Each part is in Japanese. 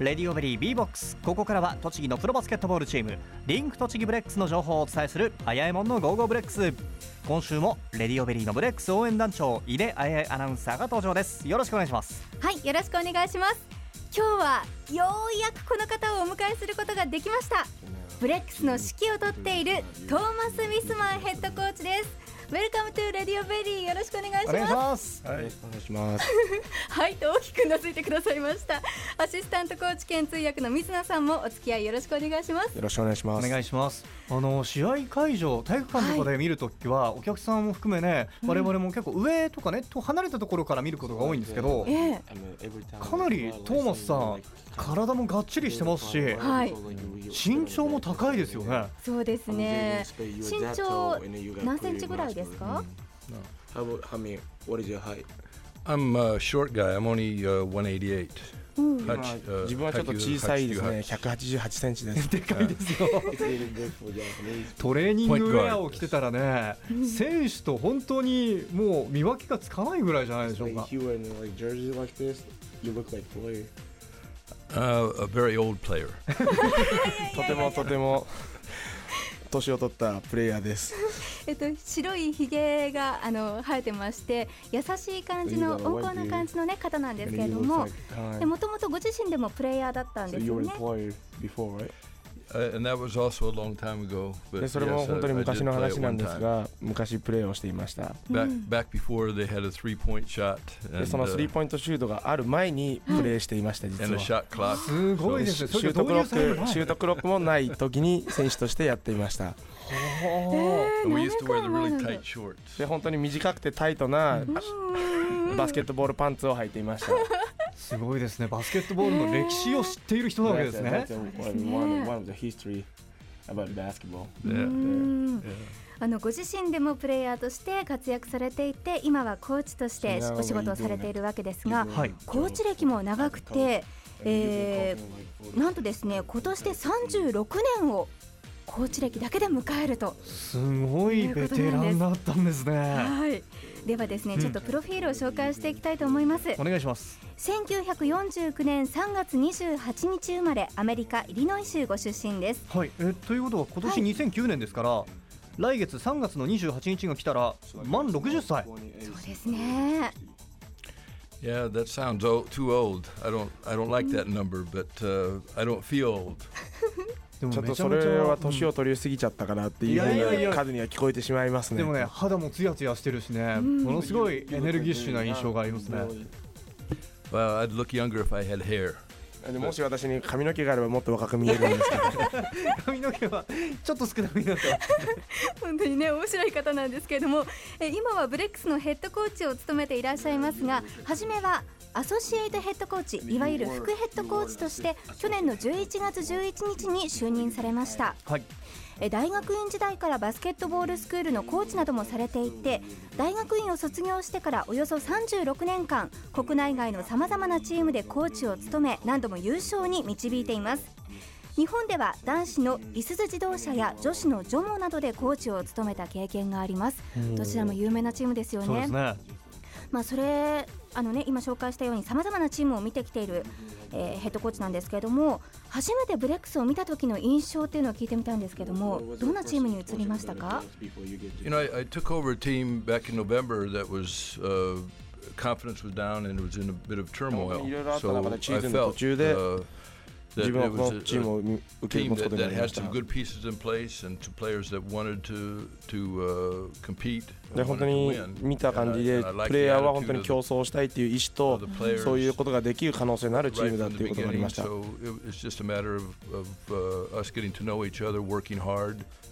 レディオベリー B ボックス。ここからは栃木のプロバスケットボールチームリンク栃木ブレックスの情報をお伝えするあやえもんのゴーゴーブレックス。今週もレディオベリーのブレックス応援団長井出あやえアナウンサーが登場です。よろしくお願いします。はいよろしくお願いします。今日はようやくこの方をお迎えすることができました。ブレックスの指揮を執っているトーマス・ウィスマンヘッドコーチです。 Welcome to Radio Berry よろしくお願いします。ます。はい、お願いします。はいと大きくうなずいてくださいました。アシスタントコーチ兼通訳の水野さんもお付き合いよろしくお願いします。よろしくお願いします。お願いします。あの試合会場体育館とかで見るときは、お客さんも含めね我々も結構上とかねと離れたところから見ることが多いんですけどええ。かなりトーマスさん体もがっちりしてますしはい身長も高いですよねそうですね身長何センチぐらいですか？How about how many? What is your height? I'm a short guy. I'm only uh, 188. まあ Hach- uh, 自分はちょっと小さいですね。188 188センチです。でかいですよ. トレーニングウェアを着てたらね選手と本当にもう見分けがつかないぐらいじゃないでしょうか Uh, a very old player. とてもとても年を取ったプレイヤーです。えっと白いひげがあの生えてまして優しい感じの温厚な感じのね方なんですけれどもはい。もともとご自身でもプレイヤーだったん So ですよねそれも本当に昔の話なんですが、昔プレーをしていました。そのスリーポイントシュートがある前にプレーしていました、実は。すごいです、シュートクロック,シュート,クロックもないときに選手としてやっていました。で本当に短くてタイトなバスケットボールパンツを履いていました。すごいですね。バスケットボールの歴史を知っている人なわけですね。あのご自身でもプレイヤーとして活躍されていて今はコーチとしてお仕事をされているわけですがはいコーチ歴も長くて、えーなんとですね今年で36年をコーチ歴だけで迎えると。すごいベテランだったんですね。はい。ではですねちょっとプロフィールを紹介していきたいと思います。お願いします。1949年3月28日生まれアメリカイリノイ州ご出身です。はい。えということは今年2009年ですから、来月3月の28日が来たら満60歳そうですね。Yeah, that sounds too old. I don't, I don't like that number, but uh, I don't feel old. でもちょっとそれは年を取りすぎちゃったかなっていういやいやいや。ふうな数には聞こえてしまいますね。でもね肌もツヤツヤしてるしね。ものすごいエネルギッシュな印象がありますね。Well, I'd look younger if I had hair. でもし私に髪の毛があればもっと若く見えるんですけど。髪の毛はちょっと少なめになってます本当にね面白い方なんですけれどもえ今はブレックスのヘッドコーチを務めていらっしゃいますが初めはアソシエイトヘッドコーチいわゆる副ヘッドコーチとして去年の11月11日に就任されました。はいえ大学院時代からバスケットボールスクールのコーチなどもされていて大学院を卒業してからおよそ36年間国内外のさまざまなチームでコーチを務め何度も優勝に導いています。日本では男子のいすゞ自動車や女子のジョモなどでコーチを務めた経験があります。どちらも有名なチームですよね。まあそれあのね今紹介したようにさまざまなチームを見てきている、えーヘッドコーチなんですけれども初めてブレックスを見た時の印象っていうのを聞いてみたいんですけどもどんなチームに移りましたか？You know, I, I took over a team back in November that was uh, confidence was down and it was in a bit of turmoil. So I felt uh, 自分はこのチームを受け持つことになりました。で本当に見た感じで、プレイヤーは本当に競争したいという意思と、そういうことができる可能性のあるチームだということがありました。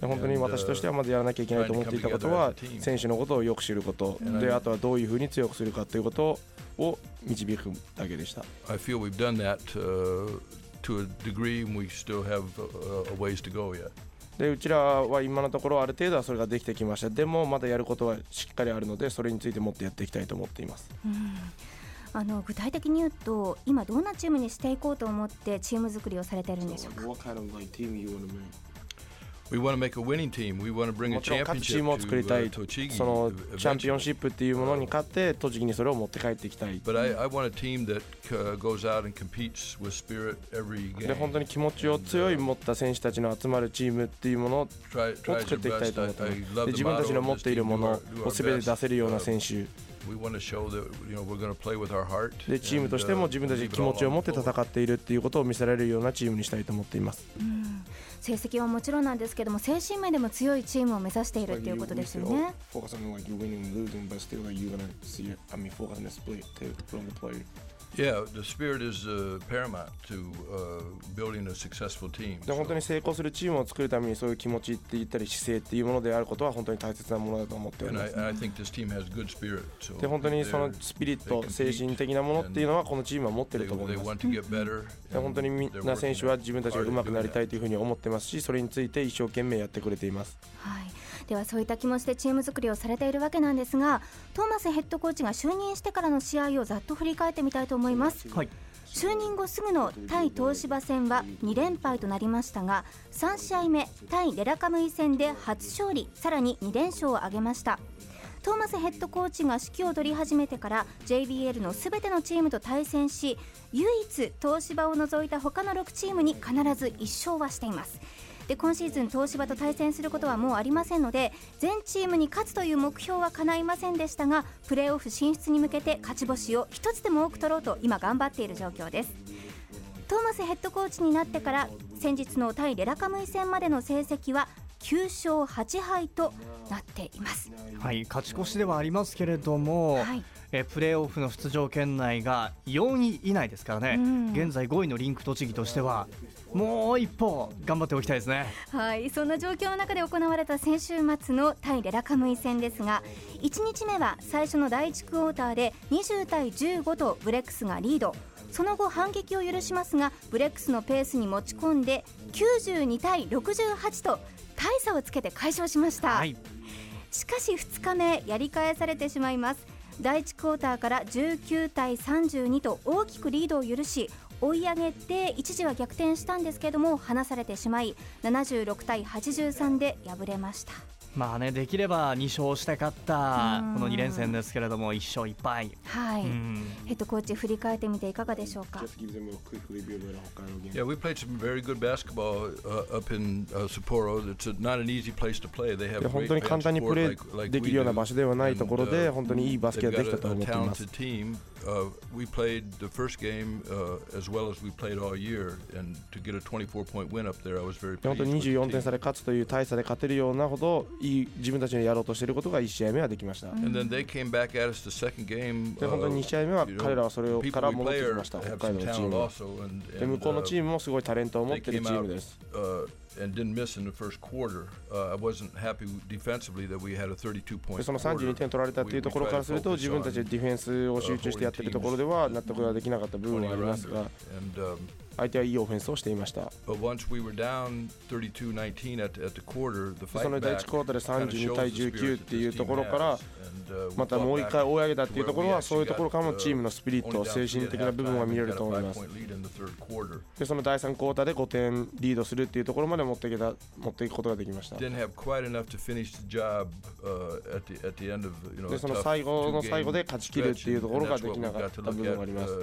本当に私としてはまだやらなきゃいけないと思っていたことは、選手のことをよく知ること、であとはどういうふうに強くするかということを導くだけでした。Uh, to a degree, and we still have uh, a ways to go yet. でうちらは今のところある程度はそれができてきましたでもまだやることはしっかりあるのでそれについてもっとやっていきたいと思っていますあの具体的に言うと今どんなチームにしていこうと思ってチーム作りをされてるんでしょうか？What kind of like team you want to make? チームを作りたい、そのチャンピオンシップっていうものに勝って、栃木にそれを持って帰っていきたい。で、本当に気持ちを強い持った選手たちの集まるチームっていうものを作っていきたいと思って、自分たちの持っているものをすべて出せるような選手。We want to show that you know we're going to play with our heart. でチームとしても uh, 自分たち気持ちを持って戦っているっていうことを見せられるようなチームにしたいと思っていますうん成績はもちろんなんですけども精神面でも強いチームを目指しているっていうことですよね。本当に成功するチームを作るためにそういう気持ちって言ったり姿勢っていうものであることは本当に大切なものだと思っております。で本当にそのスピリット、精神的なものっていうのはこのチームは持ってると思います。で本当にみんな選手は自分たちがうまくなりたいというふうに思ってますし、それについて一生懸命やってくれています。はいではそういった気持ちでチーム作りをされているわけなんですがトーマスヘッドコーチが就任してからの試合をざっと振り返ってみたいと思います。はい。就任後すぐの対東芝戦は2連敗となりましたが3試合目対レラカムイ戦で初勝利さらに2連勝を挙げました。トーマスヘッドコーチが指揮を取り始めてから JBL のすべてのチームと対戦し唯一東芝を除いた他の6チームに必ず1勝はしていますで今シーズン東芝と対戦することはもうありませんので全チームに勝つという目標は叶いませんでしたがプレーオフ進出に向けて勝ち星を1つでも多く取ろうと今頑張っている状況です。トーマスヘッドコーチになってから先日の対レラカムイ戦までの成績は9勝8敗となっています。はい、勝ち越しではありますけれども、はい。えプレーオフの出場圏内が4位以内ですからね、うん。現在5位のリンク栃木としてはもう一歩頑張っておきたいですね。はい、そんな状況の中で行われた先週末の対レラカムイ戦ですが1日目は最初の第1クォーターで20対15とブレックスがリード。その後反撃を許しますがブレックスのペースに持ち込んで92対68と大差をつけて快勝しました、はい、しかし2日目やり返されてしまいます。第1クォーターから19対32と大きくリードを許し追い上げて一時は逆転したんですけれども離されてしまい76対83で敗れました。まあねできれば2勝して勝ったうんこの2連戦ですけれども1勝1敗。はい、うんヘッドコーチ振り返ってみていかがでしょうか. Yeah, we played some very good basketball uh, up in uh, Sapporo. It's a, not an easy place to play. They have で本 great 当に簡単にプレ like, ーできるような.場所ではないところで uh, 本当にいいバスケができたと a, 思っています talented team. Uh, we played the first game uh, as well as we played all year, and to get a 24-point win up there, I was very で本 pleased 当に with the 24点.差で勝つという大差で勝てるようなほどいい自分たちのやろうとしていることが1試合目はできました。で本当に2試合目は彼らはそれをから戻ってきました北海道のチームで向こうの uh, チームもすごいタレントを持っているチームです。uh, and didn't miss in the first quarter. Uh, I wasn't happy defensively that we had a 32 point. でその32点取られたっていうところからすると自分たちでディフェンスを集中してやってるところでは納得ができなかった部分はありますが And um, 相手はいいオフェンスをしていました。その第1クォーターで32対19というところからまたもう1回追い上げたというところはそういうところからもチームのスピリット精神的な部分は見れると思います。でその第3クォーターで5点リードするというところまで持っ,ていけた持っていくことができました。でその最後の最後で勝ち切るというところができなかった部分があります。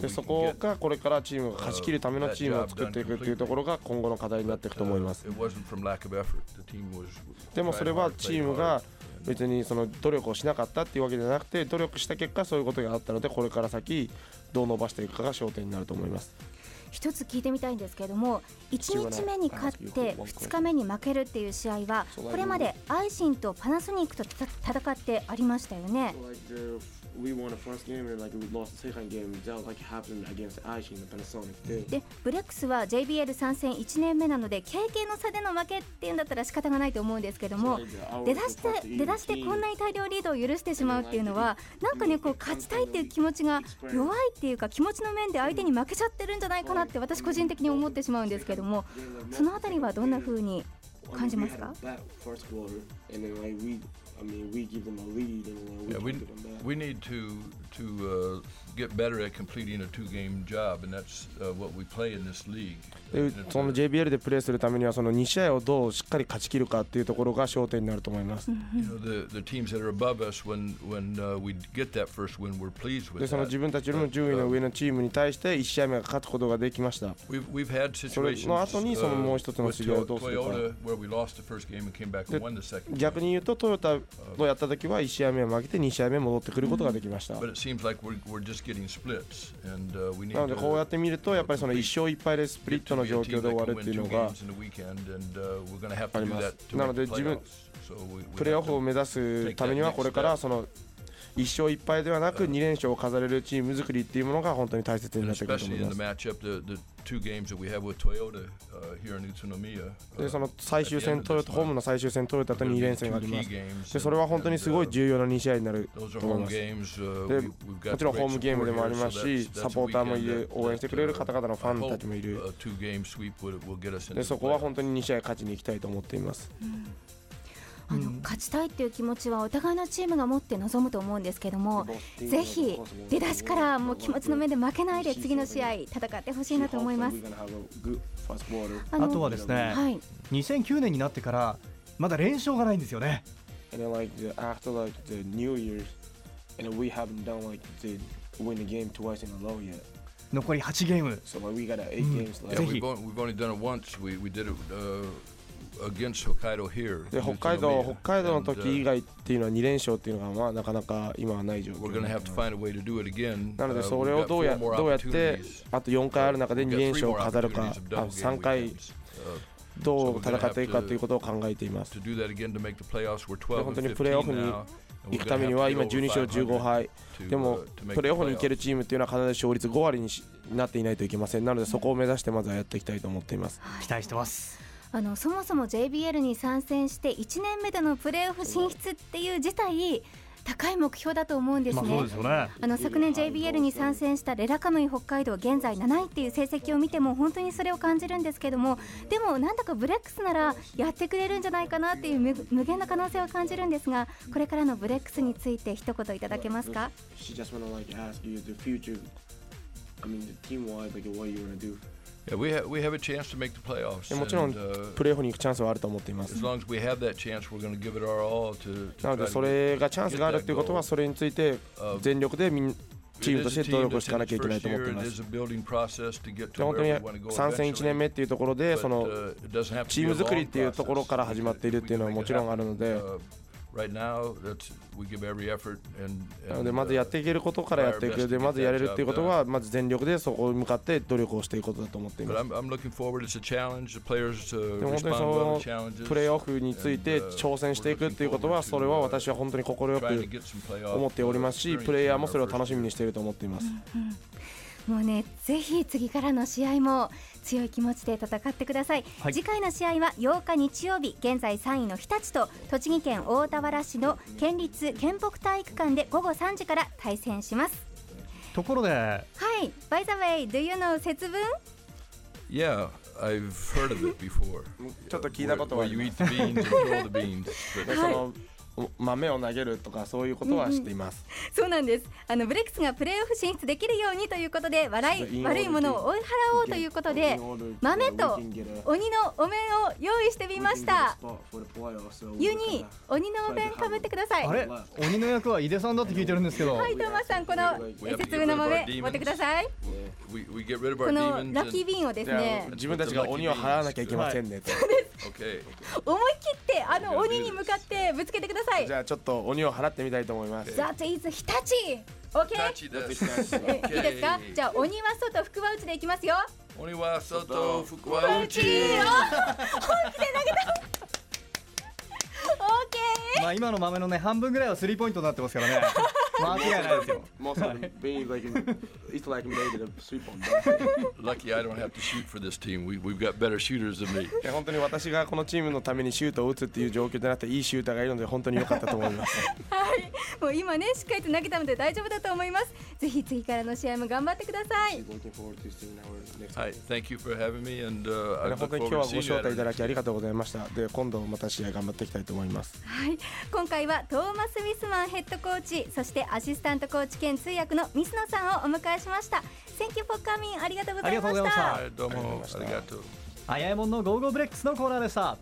でそこがこれからームが勝ち切るためのチームを作っていくっていうところが今後の課題になっていくと思います。Uh, it wasn't from lack of effort. The team was でもそれはチームが別にその努力をしなかったっていうわけじゃなくて努力した結果そういうことがあったのでこれから先どう伸ばしていくかが焦点になると思います。一つ聞いてみたいんですけれども1日目に勝って2日目に負けるっていう試合はこれまでアイシンとパナソニックとた戦ってありましたよね。So, like the, we won the first game and like we lost the second game. That was like happened against Aishin and Panasonic. でブレックスは JBL 参戦1年目なので経験の差での負けっていうんだったら仕方がないと思うんですけども the- 出だして出だしてこんなに大量リードを許してしまうっていうのはなんかねこう勝ちたいっていう気持ちが弱いっていうか気持ちの面で相手に負けちゃってるんじゃないかなって私個人的に思ってしまうんですけどもそのあたりはどんな風に感じますか？I mean, we give them a lead, and then we Yeah, we, them back. we need to to uh, get better at completing a two-game job, and that's uh, what we play in this league. でその JBL でプレーするためにはその2試合をどうしっかり勝ち切るかっていうところが焦点になると思います。you know, the, the teams that are above us, when when uh, we get that first win, we're pleased で with その that. 自分たちよりも順位の上のチームに対して1試合目が勝つことができました。We've, we've had それ situations の後にそのもう uh, 一つの試合をどうするか。Toyota where we lost the first game and came back で and won the second. 逆に言うとトヨタをやったときは1試合目を負けて2試合目戻ってくることができました。なのでこうやってみるとやっぱりその1勝1敗でスプリットの状況で終わるっていうのが。なので自分プレーオフを目指すためにはこれからその1勝1敗ではなく2連勝を飾れるチーム作りっていうものが本当に大切になってくると思います。でその最終戦トヨタホームの最終戦トヨタと2連戦があります。でそれは本当にすごい重要な2試合になると思いでもちろんホームゲームでもありますしサポーターもいる応援してくれる方々のファンたちもいる。でそこは本当に2試合勝ちに行きたいと思っています、あの、勝ちたいっていう気持ちはお互いのチームが持って臨むと思うんですけども、ぜひ出だしからもう気持ちの目で負けないで次の試合戦ってほしいなと思います。あ,とはですね、はい、2009年になってからまだ連勝がないんですよね。残り8ゲーム。So で北海道北海道の時以外っていうのは2連勝っていうのがまあなかなか今はない状況。なのでそれをどうやどうやってあと4回ある中で2連勝を飾るか、あ三回どう戦っていくかということを考えています。本当にプレーオフに。行くためには今12勝15敗でもプレーオフに行けるチームっていうのは必ず勝率5割になっていないといけませんなのでそこを目指してまずはやっていきたいと思っています期待してます。あのそもそも JBL に参戦して1年目でのプレーオフ進出っていう自体高い目標だと思うんですまあね。そうですよね。あの昨年 JBL に参戦したレラカムイ北海道現在7位っていう成績を見ても本当にそれを感じるんですけどもでもなんだかブレックスならやってくれるんじゃないかなっていう無無限な可能性を感じるんですがこれからのブレックスについて一言いただけますか？もちろんプレーオフに行くチャンスはあると思っています。なので、それがチャンスがあるということは、それについて全力でチームとして努力していかなきゃいけないと思っています。本当に3戦1年目というところで、チーム作りというところから始まっているというのはもちろんあるので。でまずやっていけることからやっていく。でまずやれるっていうことはまず全力でそこに向かって努力をしていくことだと思っています。本当にそのプレーオフについて挑戦していくっていうことはそれは私は本当に快く思っておりますしプレイヤーもそれを楽しみにしていると思っています。もうねぜひ次からの試合も強い気持ちで戦ってください、はい。次回の試合は8日日曜日現在3位の日立と栃木県大田原市の県立県北体育館で午後3時から対戦します。ところではい。By the way do you know 節分？Yeah, I've heard of it before. ちょっと聞いたことは Where ありま the beans. す の豆を投げるとかそういうことは知っています。そうなんです。あのブレックスがプレーオフ進出できるようにということで笑い悪いものを追い払おうということで豆と鬼のお面を用意してみました。ユニ鬼のお面かぶってください。あれ？鬼の役は井出さんだって聞いてるんですけど。はいトーマスさんこの節分の豆持ってください。この.ラッキー and, ビーンをですね。自分たちが鬼を払わなきゃいけませんねと。okay. 思い切ってあの鬼に向かってぶつけてくださいじゃあちょっと鬼を払ってみたいと思います。That is 日立。OK? Tachi desu. えいいですか？じゃあ鬼は外福は内でいきますよ。fuku wa うち uchi. よ。本気で投げた。OK まあ今の豆のね半分ぐらいはスリーポイントになってますからね間違いないですよ。Most of them いや、本当に私がこのチームのためにシュートを打つっていう状況じゃなくて、いいシューターがいるので、本当によかったと思います。はい。もう今ね、しっかりと投げたので大丈夫だと思います。ぜひ次からの試合も頑張ってください。はい。本当に今日はご招待いただきありがとうございました。で、今度また試合頑張っていきたいと思います。はい。今回はトーマス・ウスマンヘッドコーチ、そしてアシスタントコーチ兼通訳の水野さんをお迎えしました。Thank you for coming ありがとうございましありがとうございました。どうも。ありがとう。あやえもんのゴーゴーブレックスのコーナーでした